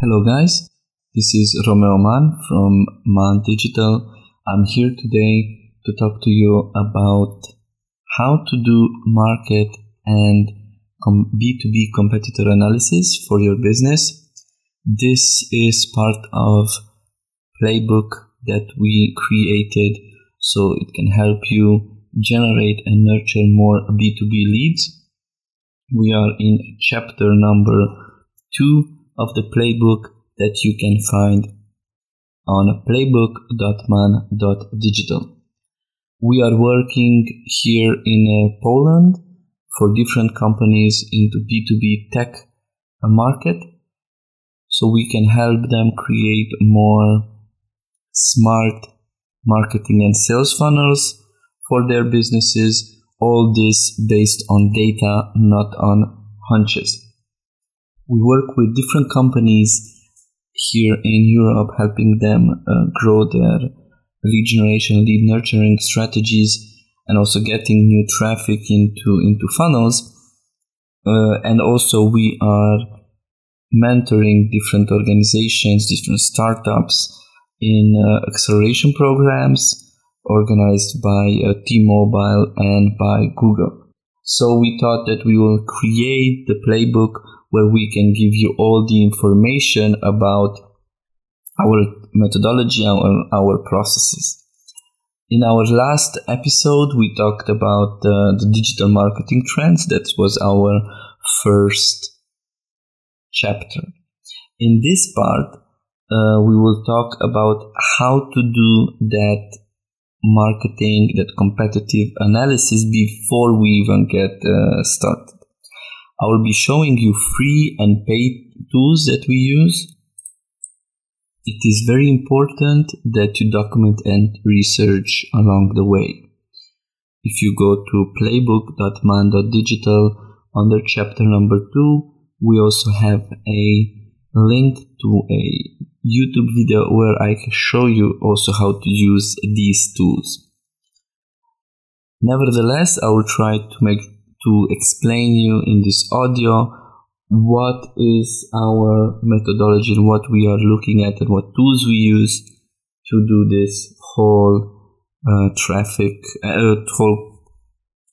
Hello, guys. This is Romeo Man from Man Digital. I'm here today to talk to you about how to do market and B2B competitor analysis for your business. This is part of playbook that we created so it can help you generate and nurture more B2B leads. We are in chapter number two of the playbook that you can find on playbook.man.digital. We are working here in uh, Poland for different companies into B2B tech market so we can help them create more smart marketing and sales funnels for their businesses all this based on data not on hunches we work with different companies here in Europe, helping them uh, grow their lead generation, lead nurturing strategies, and also getting new traffic into into funnels. Uh, and also, we are mentoring different organizations, different startups in uh, acceleration programs organized by uh, T-Mobile and by Google. So we thought that we will create the playbook where we can give you all the information about our methodology, our, our processes. In our last episode, we talked about uh, the digital marketing trends. That was our first chapter. In this part, uh, we will talk about how to do that marketing, that competitive analysis before we even get uh, started. I will be showing you free and paid tools that we use. It is very important that you document and research along the way. If you go to playbook.man.digital under chapter number 2, we also have a link to a YouTube video where I can show you also how to use these tools. Nevertheless, I will try to make to explain you in this audio what is our methodology and what we are looking at and what tools we use to do this whole uh, traffic uh, whole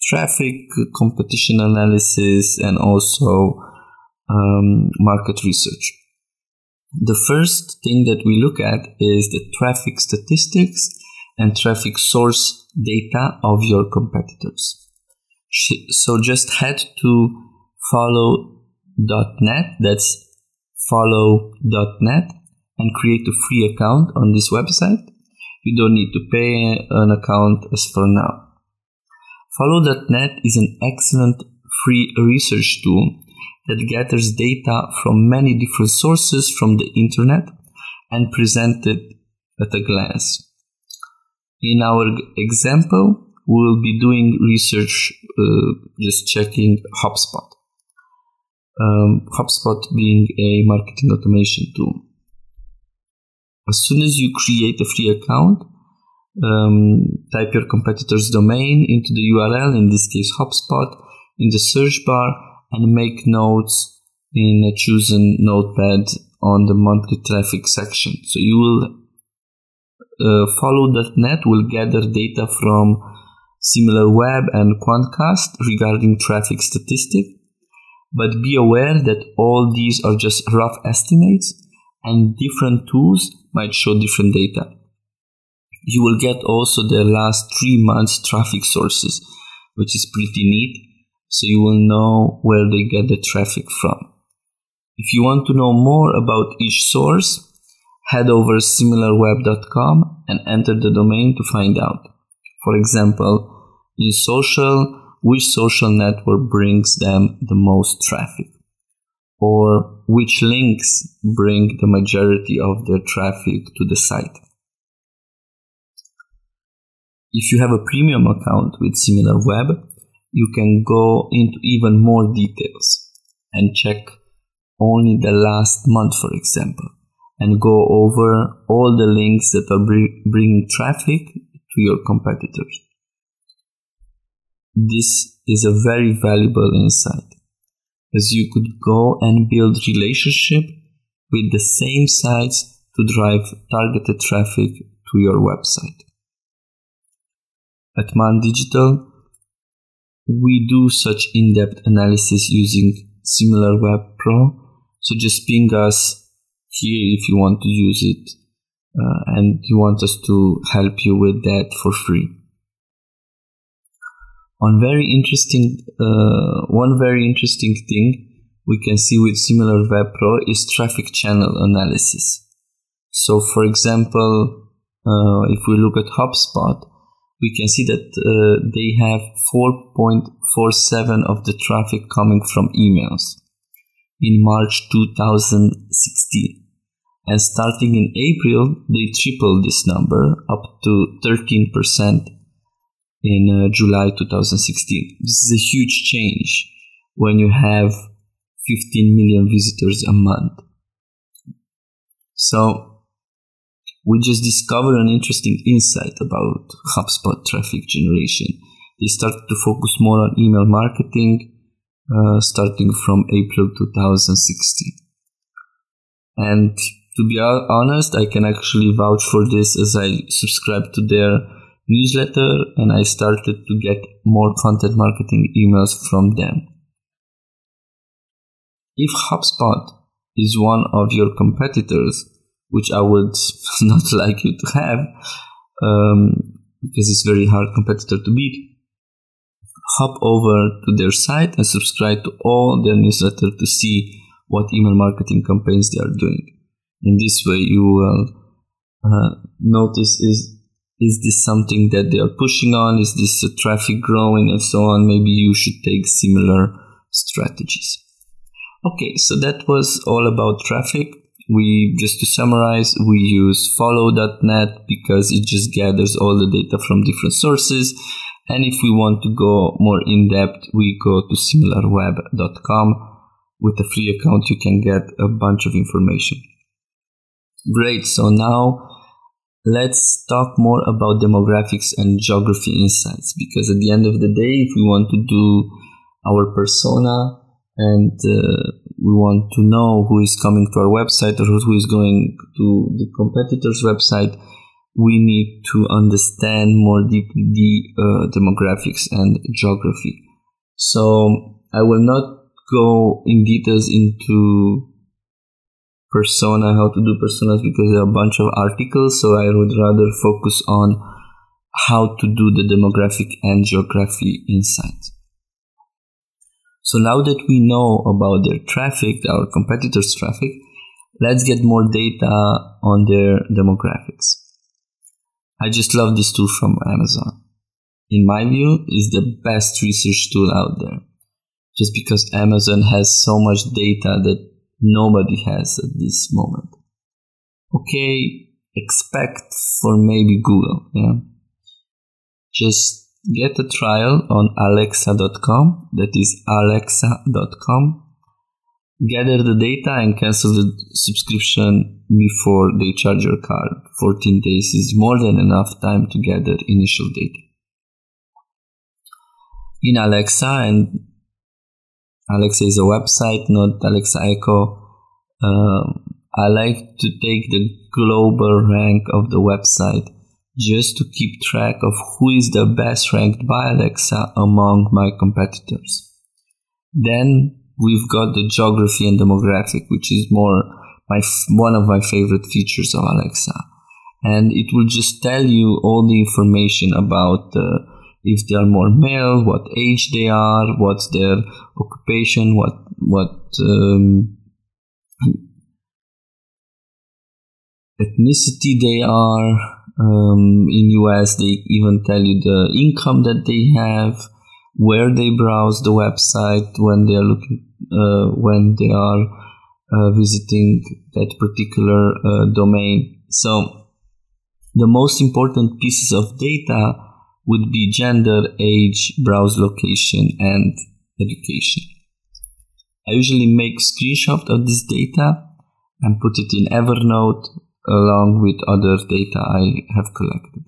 traffic competition analysis and also um, market research. The first thing that we look at is the traffic statistics and traffic source data of your competitors so just head to follow.net. That's follow.net and create a free account on this website. You don't need to pay an account as for now. Follow.net is an excellent free research tool that gathers data from many different sources from the internet and present it at a glance. In our example, we will be doing research, uh, just checking HubSpot. Um, HubSpot being a marketing automation tool. As soon as you create a free account, um, type your competitor's domain into the URL, in this case HubSpot, in the search bar, and make notes in a chosen notepad on the monthly traffic section. So you will uh, net will gather data from SimilarWeb and Quantcast regarding traffic statistics, but be aware that all these are just rough estimates and different tools might show different data. You will get also the last three months traffic sources, which is pretty neat, so you will know where they get the traffic from. If you want to know more about each source, head over similarweb.com and enter the domain to find out. For example, in social, which social network brings them the most traffic? Or which links bring the majority of their traffic to the site? If you have a premium account with SimilarWeb, you can go into even more details and check only the last month, for example, and go over all the links that are bringing traffic to your competitors. This is a very valuable insight as you could go and build relationship with the same sites to drive targeted traffic to your website. At Man Digital, we do such in-depth analysis using SimilarWeb Pro. So just ping us here if you want to use it uh, and you want us to help you with that for free. One very interesting, uh, one very interesting thing we can see with SimilarWeb Pro is traffic channel analysis. So, for example, uh, if we look at HubSpot, we can see that uh, they have 4.47 of the traffic coming from emails in March 2016. And starting in April, they tripled this number up to 13% in uh, July 2016. This is a huge change when you have 15 million visitors a month. So we just discovered an interesting insight about HubSpot traffic generation. They started to focus more on email marketing uh, starting from April 2016. And to be honest, I can actually vouch for this as I subscribe to their newsletter and I started to get more content marketing emails from them. If HubSpot is one of your competitors, which I would not like you to have, um, because it's very hard competitor to beat, hop over to their site and subscribe to all their newsletter to see what email marketing campaigns they are doing. In this way, you will uh, notice is is this something that they are pushing on? Is this traffic growing and so on? Maybe you should take similar strategies. Okay, so that was all about traffic. We just to summarize, we use follow.net because it just gathers all the data from different sources. And if we want to go more in depth, we go to similarweb.com. With a free account, you can get a bunch of information. Great. So now let's talk more about demographics and geography insights because at the end of the day, if we want to do our persona and uh, we want to know who is coming to our website or who is going to the competitor's website, we need to understand more deeply the uh, demographics and geography. So I will not go in details into persona, how to do personas because there are a bunch of articles. So I would rather focus on how to do the demographic and geography insight. So now that we know about their traffic, our competitors' traffic, let's get more data on their demographics. I just love this tool from Amazon. In my view, is the best research tool out there. Just because Amazon has so much data that nobody has at this moment. Okay, expect for maybe Google, yeah. Just get a trial on alexa.com, that is alexa.com. Gather the data and cancel the subscription before they charge your card. 14 days is more than enough time to gather initial data. In Alexa and Alexa is a website, not Alexa Echo. Uh, I like to take the global rank of the website just to keep track of who is the best ranked by Alexa among my competitors. Then we've got the geography and demographic, which is more my one of my favorite features of Alexa, and it will just tell you all the information about uh, if they are more male, what age they are, what's their occupation, what what um, ethnicity they are. Um, in US, they even tell you the income that they have, where they browse the website when they are looking, uh, when they are uh, visiting that particular uh, domain. So, the most important pieces of data would be gender, age, browse location, and education. I usually make screenshot of this data and put it in Evernote along with other data I have collected.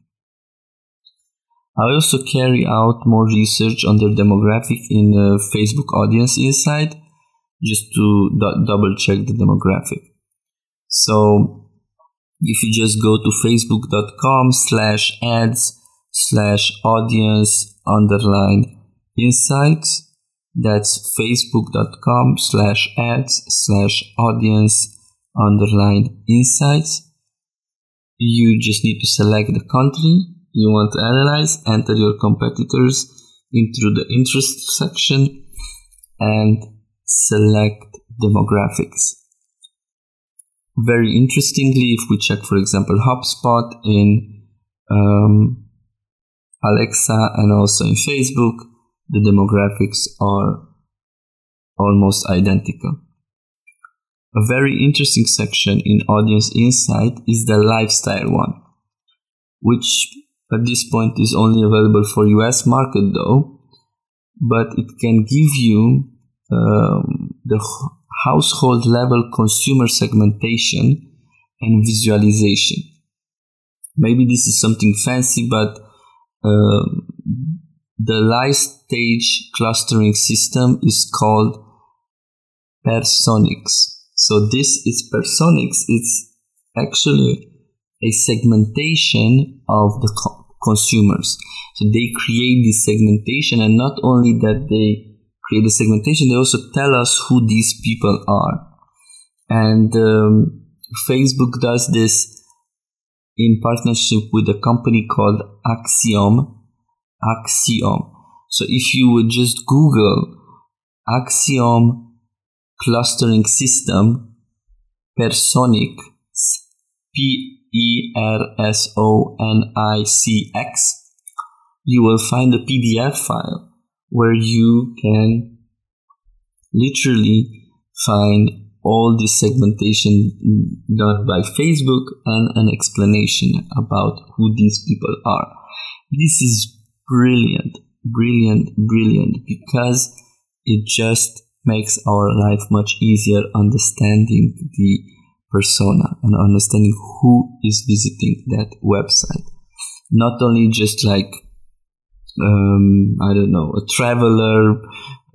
I also carry out more research on their demographic in uh, Facebook Audience Insight just to d- double check the demographic. So if you just go to facebook.com slash ads slash audience underline insights, that's facebook.com slash ads slash audience underline insights. You just need to select the country you want to analyze, enter your competitors into the interest section and select demographics. Very interestingly, if we check, for example, HubSpot in um, Alexa and also in Facebook, the demographics are almost identical. A very interesting section in Audience Insight is the lifestyle one, which at this point is only available for US market though, but it can give you um, the household level consumer segmentation and visualization. Maybe this is something fancy, but the life stage clustering system is called Personicx. So this is Personicx. It's actually a segmentation of the co- consumers. So they create this segmentation, and not only that they create the segmentation, they also tell us who these people are. And um, Facebook does this in partnership with a company called Axiom. Acxiom. So if you would just Google Acxiom clustering system Personicx, P E R S O N I C X, you will find a PDF file where you can literally find all this segmentation done by Facebook and an explanation about who these people are. This is brilliant, brilliant, brilliant because it just makes our life much easier understanding the persona and understanding who is visiting that website. Not only just like um, I don't know, a traveler.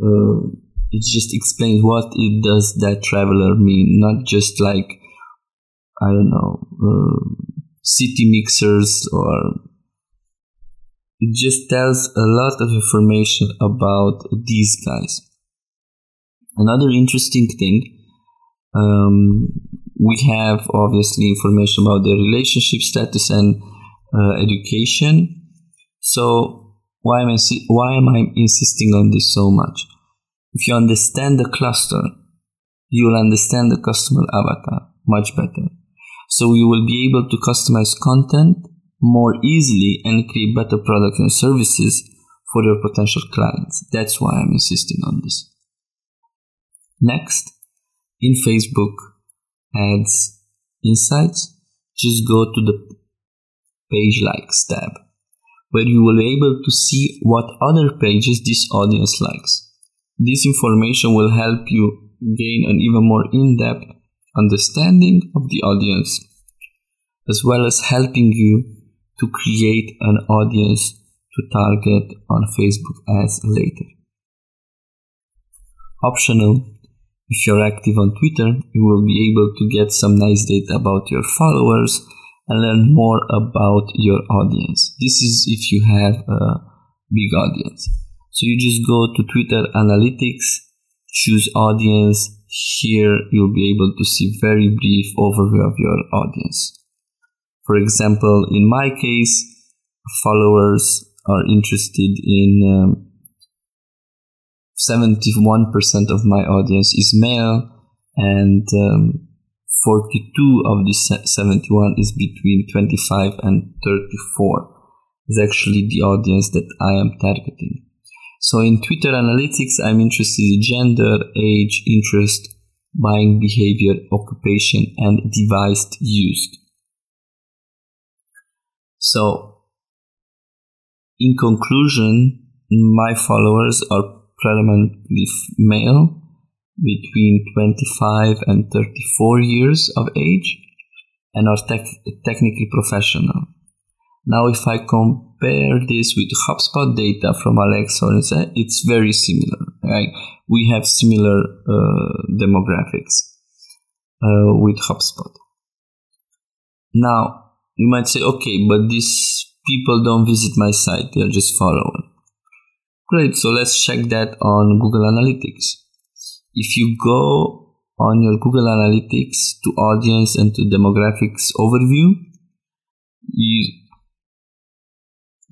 Uh, it just explains what it does that traveler mean, not just like I don't know, uh, city mixers or. It just tells a lot of information about these guys. Another interesting thing, um, we have obviously information about their relationship status and uh, education. So why am I why am I insisting on this so much? If you understand the cluster, you will understand the customer avatar much better. So you will be able to customize content more easily and create better products and services for your potential clients. That's why I'm insisting on this. Next, in Facebook ads insights, just go to the page likes tab where you will be able to see what other pages this audience likes. This information will help you gain an even more in-depth understanding of the audience, as well as helping you to create an audience to target on Facebook ads later. Optional, if you're active on Twitter, you will be able to get some nice data about your followers and learn more about your audience. This is if you have a big audience. So you just go to Twitter Analytics, choose audience. Here you'll be able to see very brief overview of your audience. For example, in my case, followers are interested in um, 71% of my audience is male and um, 42 of the 71 is between 25 and 34 is actually the audience that I am targeting. So in Twitter analytics, I'm interested in gender, age, interest, buying behavior, occupation, and device used. So, in conclusion, my followers are predominantly male between 25 and 34 years of age and are tech- technically professional. Now, if I compare this with HubSpot data from Alexa, it's very similar. Right? We have similar uh, demographics. uh, with HubSpot. Now, you might say, okay, but these people don't visit my site, they're just following. Great, so let's check that on Google Analytics. If you go on your Google Analytics to audience and to demographics overview, you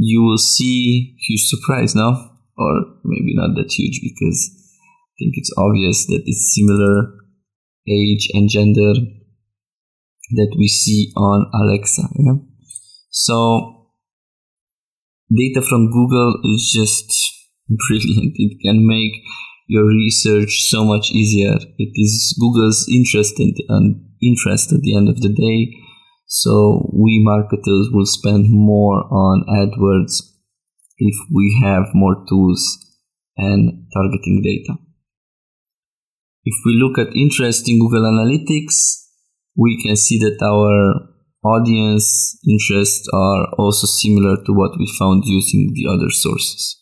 you will see huge surprise now, or maybe not that huge because I think it's obvious that it's similar age and gender that we see on Alexa. Yeah? So data from Google is just brilliant. It can make your research so much easier. It is Google's interest and interest at the end of the day so we marketers will spend more on AdWords if we have more tools and targeting data. If we look at interest in Google Analytics, we can see that our audience interests are also similar to what we found using the other sources.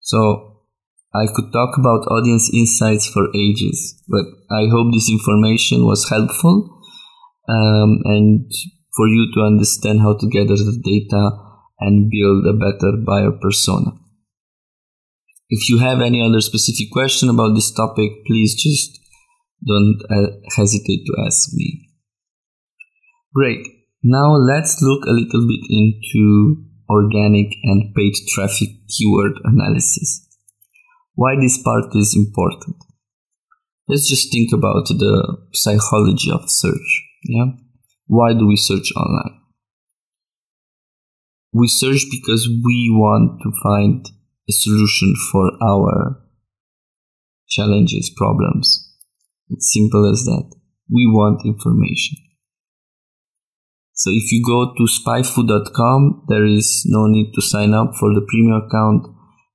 So I could talk about audience insights for ages, but I hope this information was helpful um, and for you to understand how to gather the data and build a better buyer persona. If you have any other specific question about this topic, please just don't uh, hesitate to ask me. Great. Now let's look a little bit into organic and paid traffic keyword analysis. Why this part is important? Let's just think about the psychology of search. Yeah. Why do we search online? We search because we want to find a solution for our challenges, problems. It's simple as that. We want information. So if you go to spyfu.com, there is no need to sign up for the premium account,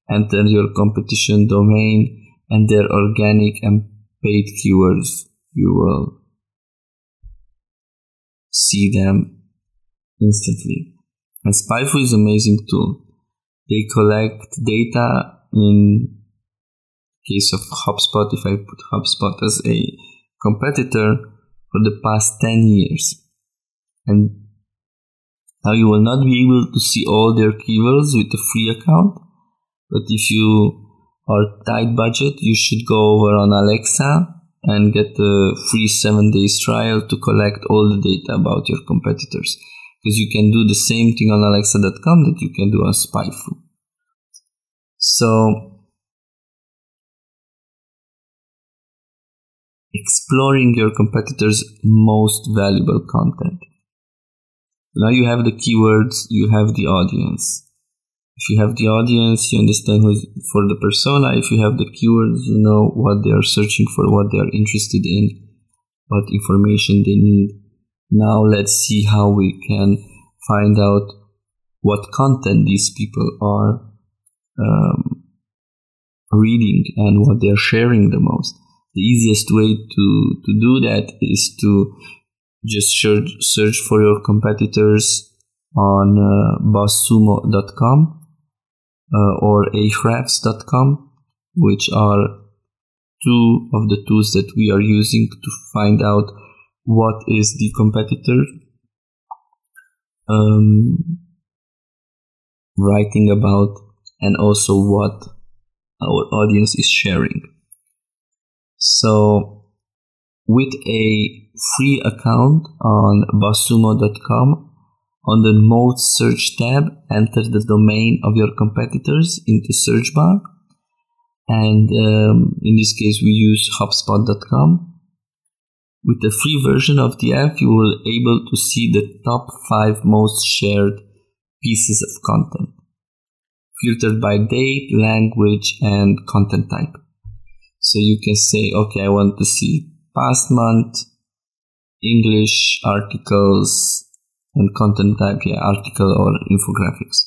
enter your competition domain and their organic and paid keywords. You will see them instantly. And SpyFu is amazing tool. They collect data in case of HubSpot, if I put HubSpot as a competitor for the past 10 years. And now you will not be able to see all their keywords with a free account, but if you are tight budget, you should go over on Alexa and get a free seven days trial to collect all the data about your competitors. Because you can do the same thing on alexa.com that you can do on SpyFu. So, exploring your competitors' most valuable content. Now you have the keywords, you have the audience. If you have the audience, you understand who's for the persona. If you have the keywords, you know what they are searching for, what they are interested in, what information they need. Now let's see how we can find out what content these people are um, reading and what they are sharing the most. The easiest way to, to do that is to just search, search for your competitors on uh, buzzsumo.com uh, or ahrefs.com, which are two of the tools that we are using to find out what is the competitor um, writing about and also what our audience is sharing. So, with a free account on buzzsumo.com, on the most search tab, enter the domain of your competitors into search bar. And um, in this case, we use HubSpot.com. With the free version of the app, you will able to see the top five most shared pieces of content, filtered by date, language, and content type. So you can say, okay, I want to see past month, English articles, and content type yeah article or infographics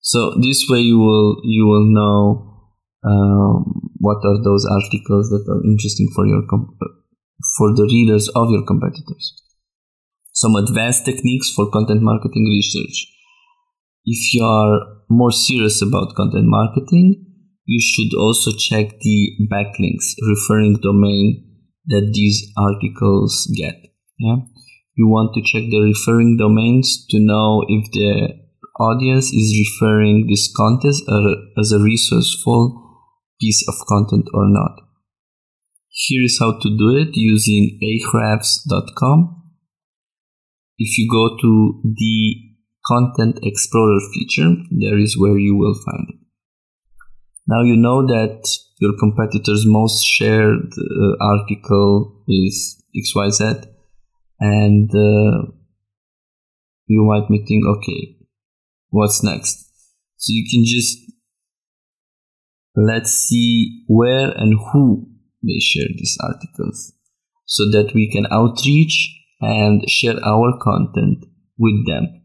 so this way you will you will know um, what are those articles that are interesting for your comp- for the readers of your competitors some advanced techniques for content marketing research if you are more serious about content marketing you should also check the backlinks referring domain that these articles get. Yeah. You want to check the referring domains to know if the audience is referring this content as a resourceful piece of content or not. Here is how to do it using ahrefs.com. If you go to the Content Explorer feature, there is where you will find it. Now you know that your competitor's most shared uh, article is XYZ, and uh, you might be thinking, okay, what's next? So you can just let's see where and who they share these articles so that we can outreach and share our content with them,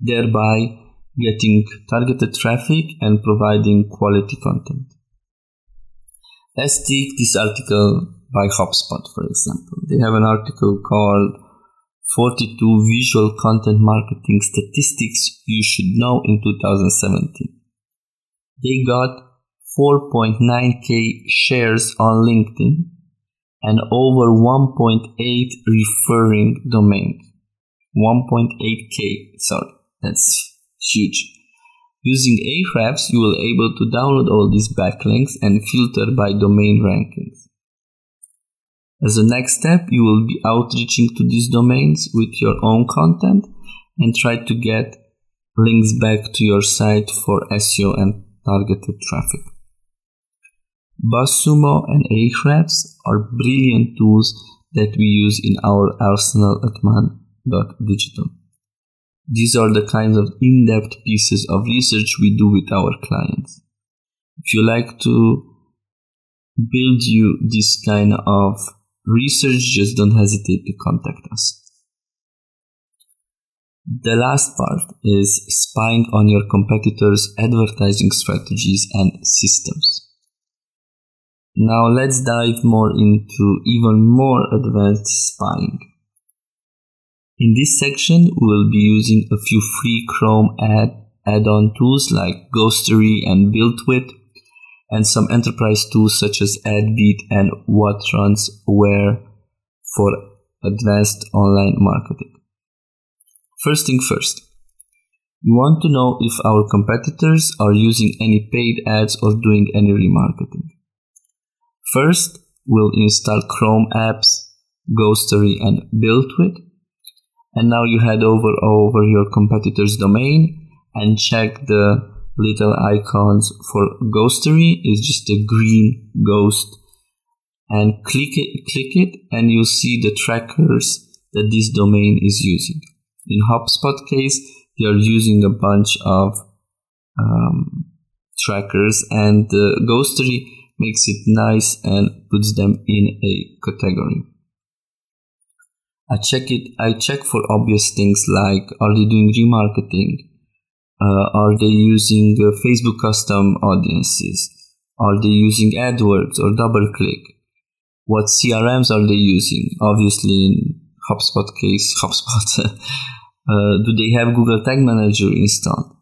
thereby getting targeted traffic and providing quality content. Let's take this article by HubSpot, for example. They have an article called 42 Visual Content Marketing Statistics You Should Know in 2017. They got 4.9k shares on LinkedIn and over 1.8 referring domains. 1.8k, sorry, that's huge. Using Ahrefs, you will able to download all these backlinks and filter by domain rankings. As a next step, you will be outreaching to these domains with your own content and try to get links back to your site for SEO and targeted traffic. BuzzSumo and Ahrefs are brilliant tools that we use in our arsenal at man.digital. These are the kinds of in-depth pieces of research we do with our clients. If you like to build you this kind of research, just don't hesitate to contact us. The last part is spying on your competitors' advertising strategies and systems. Now let's dive more into even more advanced spying. In this section, we will be using a few free Chrome ad add-on tools like Ghostery and BuiltWith and some enterprise tools such as AdBeat and What Runs Where for advanced online marketing. First thing first, we want to know if our competitors are using any paid ads or doing any remarketing. First, we'll install Chrome apps, Ghostery and BuiltWith. And now you head over over your competitor's domain and check the little icons for Ghostery is just a green ghost and click it, click it and you'll see the trackers that this domain is using. In HubSpot case, they are using a bunch of um, trackers and Ghostery makes it nice and puts them in a category. I check it, I check for obvious things like are they doing remarketing? Uh, are they using uh, Facebook custom audiences? Are they using AdWords or DoubleClick? What CRMs are they using? Obviously, in HubSpot case, HubSpot. uh, do they have Google Tag Manager installed?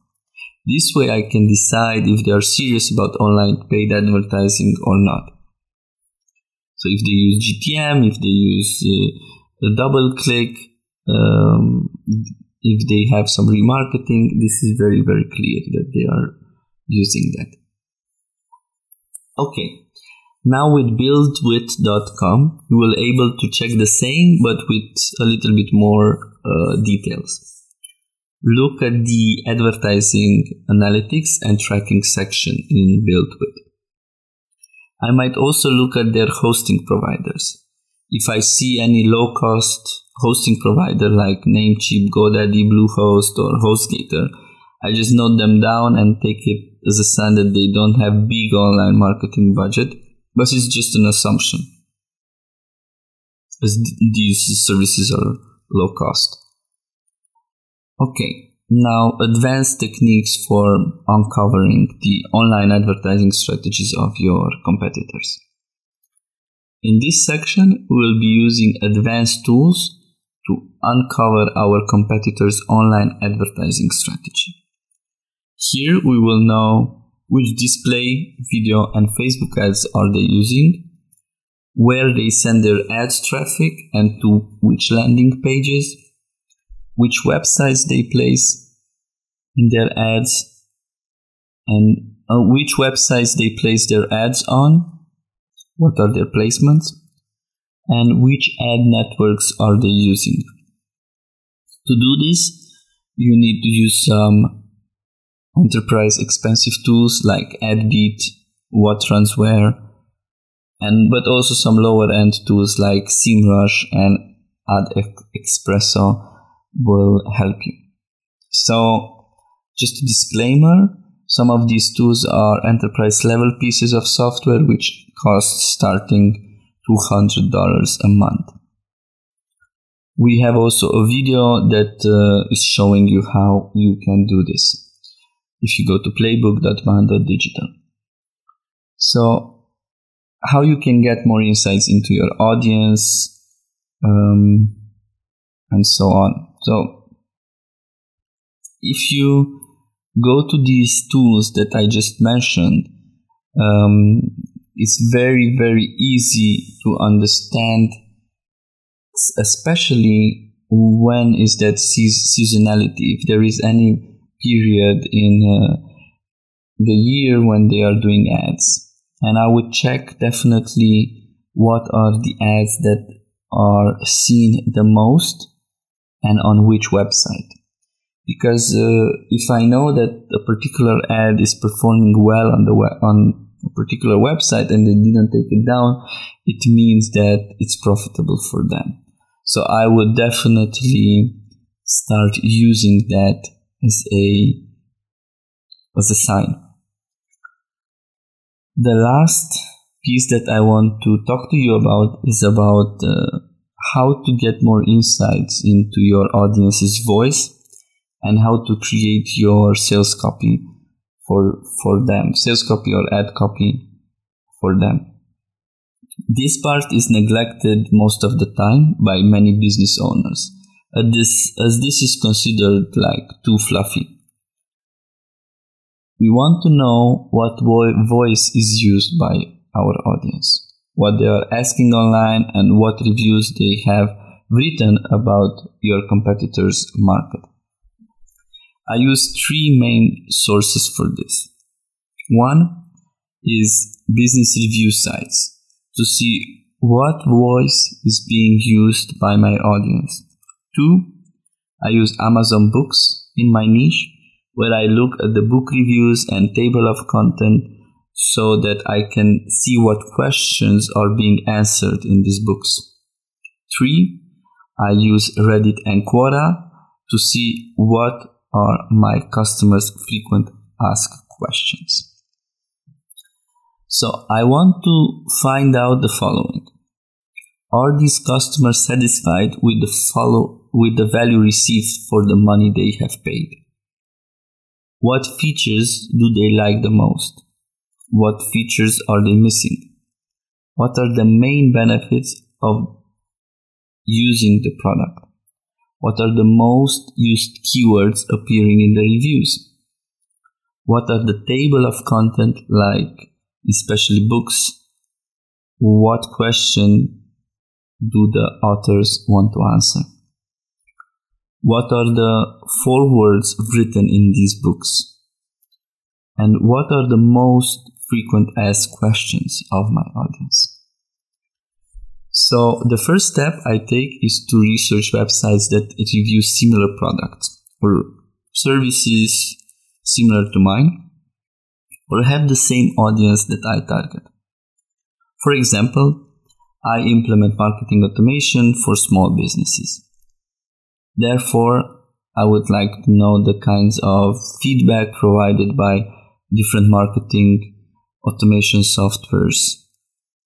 This way, I can decide if they are serious about online paid advertising or not. So, if they use GTM, if they use uh, DoubleClick, um, if they have some remarketing, this is very, very clear that they are using that. Okay. Now with builtwith.com, you will able to check the same, but with a little bit more uh, details. Look at the advertising analytics and tracking section in BuiltWith. I might also look at their hosting providers. If I see any low cost hosting provider like Namecheap, GoDaddy, Bluehost, or HostGator. I just note them down and take it as a sign that they don't have big online marketing budget, but it's just an assumption, as these services are low cost. Okay, now advanced techniques for uncovering the online advertising strategies of your competitors. In this section, we will be using advanced tools to uncover our competitors' online advertising strategy. Here we will know which display, video, and Facebook ads are they using, where they send their ads traffic and to which landing pages, which websites they place in their ads, and uh, which websites they place their ads on, what are their placements, and which ad networks are they using. To do this, you need to use some enterprise expensive tools like AdBeat, What Runs Where, and but also some lower end tools like SEMrush and AdEspresso will help you. So, just a disclaimer some of these tools are enterprise level pieces of software which cost starting $200 a month. We have also a video that uh, is showing you how you can do this if you go to playbook.man.digital. So, how you can get more insights into your audience um, and so on. So, if you go to these tools that I just mentioned, um, it's very, very easy to understand, especially when is that seasonality, if there is any period in uh, the year when they are doing ads. And I would check definitely what are the ads that are seen the most and on which website. Because uh, if I know that a particular ad is performing well on the we- on a particular website and they didn't take it down, it means that it's profitable for them. So I would definitely start using that as a as a sign. The last piece that I want to talk to you about is about uh, how to get more insights into your audience's voice and how to create your sales copy for for them, sales copy or ad copy for them. This part is neglected most of the time by many business owners uh, this, as this is considered like too fluffy. We want to know what vo- voice is used by our audience, what they are asking online, and what reviews they have written about your competitor's market. I use three main sources for this. One is business review sites to see what voice is being used by my audience. Two, I use Amazon Books in my niche where I look at the book reviews and table of content so that I can see what questions are being answered in these books. Three, I use Reddit and Quora to see what are my customers' frequent asked questions. So I want to find out the following. Are these customers satisfied with the follow with the value received for the money they have paid. What features do they like the most? What features are they missing? What are the main benefits of using the product? What are the most used keywords appearing in the reviews? What are the table of content like, especially books? What question do the authors want to answer? What are the forewords written in these books? And what are the most frequent asked questions of my audience? So the first step I take is to research websites that review similar products or services similar to mine or have the same audience that I target. For example, I implement marketing automation for small businesses. Therefore, I would like to know the kinds of feedback provided by different marketing automation softwares.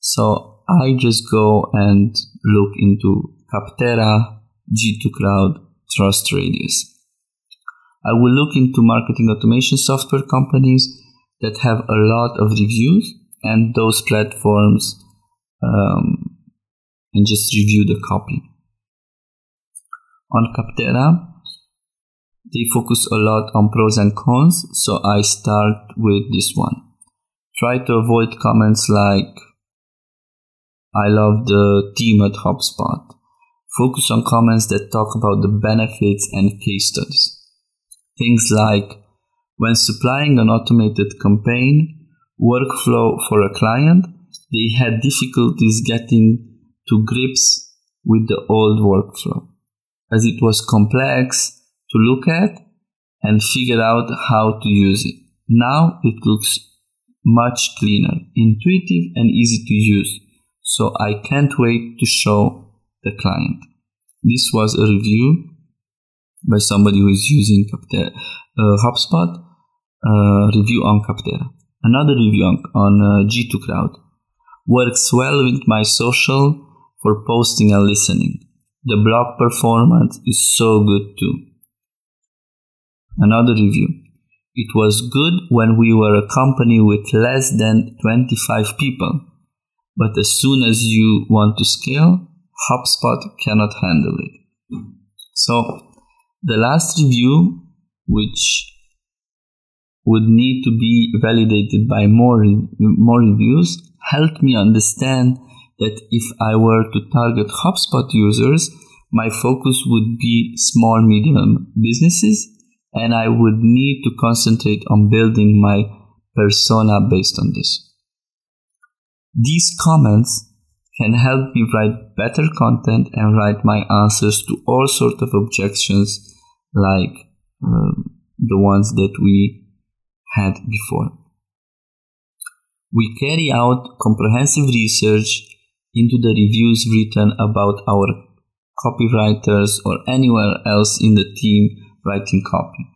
So I just go and look into Capterra, G2 Crowd, Trust Radius. I will look into marketing automation software companies that have a lot of reviews and those platforms um, and just review the copy on Capterra, They focus a lot on pros and cons, so I start with this one. Try to avoid comments like I love the team at HubSpot. Focus on comments that talk about the benefits and case studies. Things like when supplying an automated campaign workflow for a client, they had difficulties getting to grips with the old workflow as it was complex to look at and figure out how to use it. Now it looks much cleaner, intuitive, and easy to use. So I can't wait to show the client. This was a review by somebody who is using Capterra, uh, HubSpot, uh, review on Capterra. Another review on, on uh, G2 Crowd works well with my social for posting and listening. The blog performance is so good too. Another review. It was good when we were a company with less than 25 people, but as soon as you want to scale, HubSpot cannot handle it. So, the last review, which would need to be validated by more, more reviews, helped me understand that if I were to target HubSpot users, my focus would be small medium businesses and I would need to concentrate on building my persona based on this. These comments can help me write better content and write my answers to all sorts of objections like um, the ones that we had before. We carry out comprehensive research into the reviews written about our copywriters or anywhere else in the team writing copy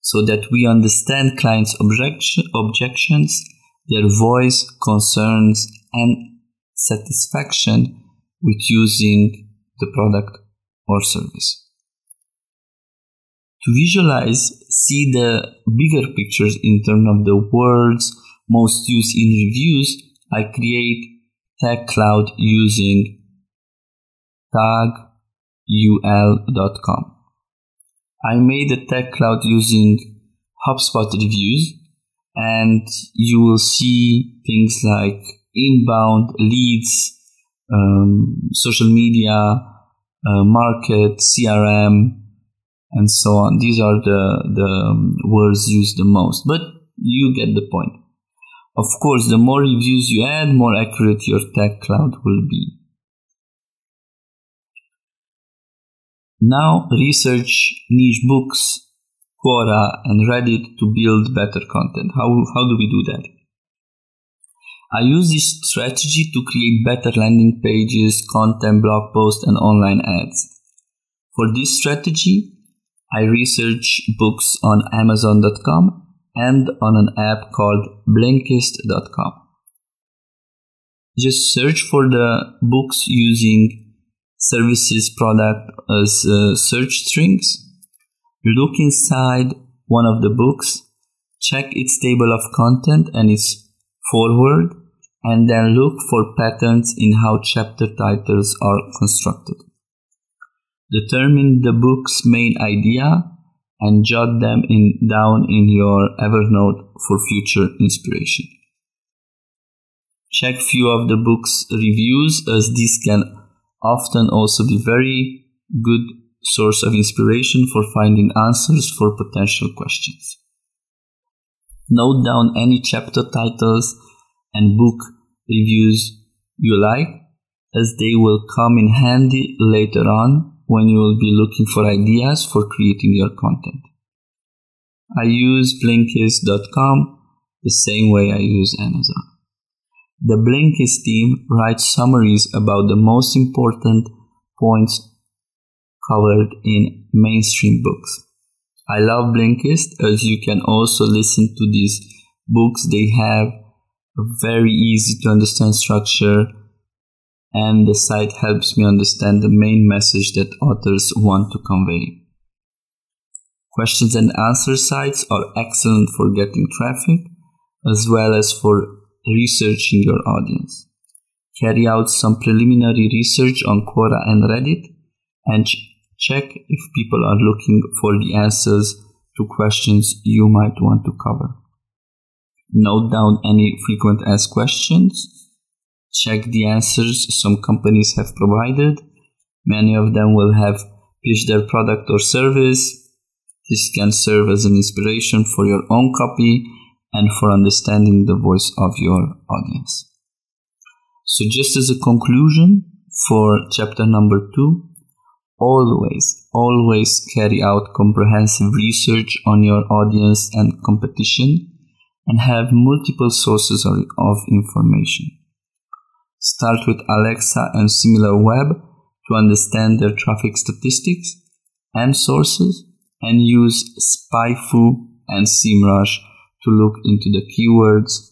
so that we understand clients' objection, objections, their voice, concerns, and satisfaction with using the product or service. To visualize, see the bigger pictures in terms of the words most used in reviews, I create Tag Cloud using tagul.com. I made a Tag Cloud using HubSpot reviews, and you will see things like inbound leads, um, social media, uh, market, CRM, and so on. These are the, the um, words used the most, but you get the point. Of course, the more reviews you add, more accurate your tag cloud will be. Now research niche books, Quora and Reddit to build better content. How, how do we do that? I use this strategy to create better landing pages, content, blog posts, and online ads. For this strategy, I research books on Amazon.com and on an app called Blinkist.com. Just search for the books using services product as uh, search strings. Look inside one of the books, check its table of content and its foreword, and then look for patterns in how chapter titles are constructed. Determine the book's main idea and jot them in, down in your Evernote for future inspiration. Check few of the book's reviews as these can often also be very good source of inspiration for finding answers for potential questions. Note down any chapter titles and book reviews you like as they will come in handy later on when you will be looking for ideas for creating your content. I use Blinkist.com the same way I use Amazon. The Blinkist team writes summaries about the most important points covered in mainstream books. I love Blinkist as you can also listen to these books. They have a very easy to understand structure and the site helps me understand the main message that authors want to convey. Questions and answer sites are excellent for getting traffic as well as for researching your audience. Carry out some preliminary research on Quora and Reddit and check if people are looking for the answers to questions you might want to cover. Note down any frequent asked questions check the answers some companies have provided. Many of them will have pitched their product or service. This can serve as an inspiration for your own copy and for understanding the voice of your audience. So, just as a conclusion for chapter number two, always, always carry out comprehensive research on your audience and competition and have multiple sources of information. Start with Alexa and SimilarWeb to understand their traffic statistics and sources and use SpyFu and SEMrush to look into the keywords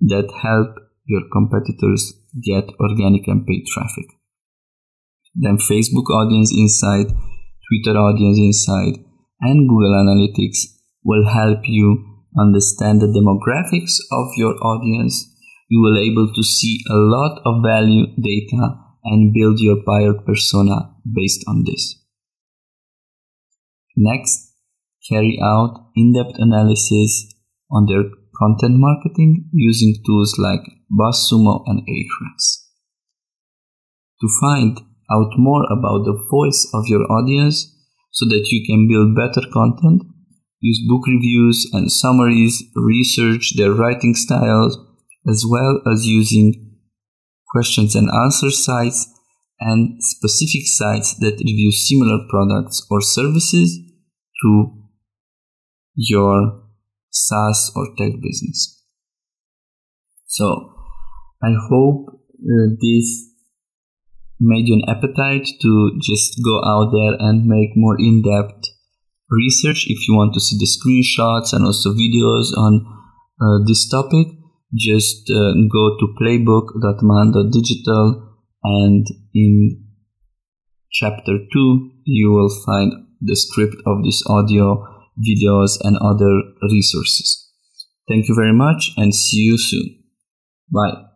that help your competitors get organic and paid traffic. Then Facebook Audience Insight, Twitter Audience Insight, and Google Analytics will help you understand the demographics of your audience. You will able to see a lot of value data and build your buyer persona based on this. Next, carry out in-depth analysis on their content marketing using tools like BuzzSumo and Ahrefs. To find out more about the voice of your audience so that you can build better content, use book reviews and summaries, research their writing styles, as well as using questions and answer sites and specific sites that review similar products or services to your SaaS or tech business. So I hope uh, this made you an appetite to just go out there and make more in-depth research? If you want to see the screenshots and also videos on uh, this topic just uh, go to playbook.man.digital and in chapter 2 you will find the script of this audio videos and other resources. Thank you very much and see you soon. Bye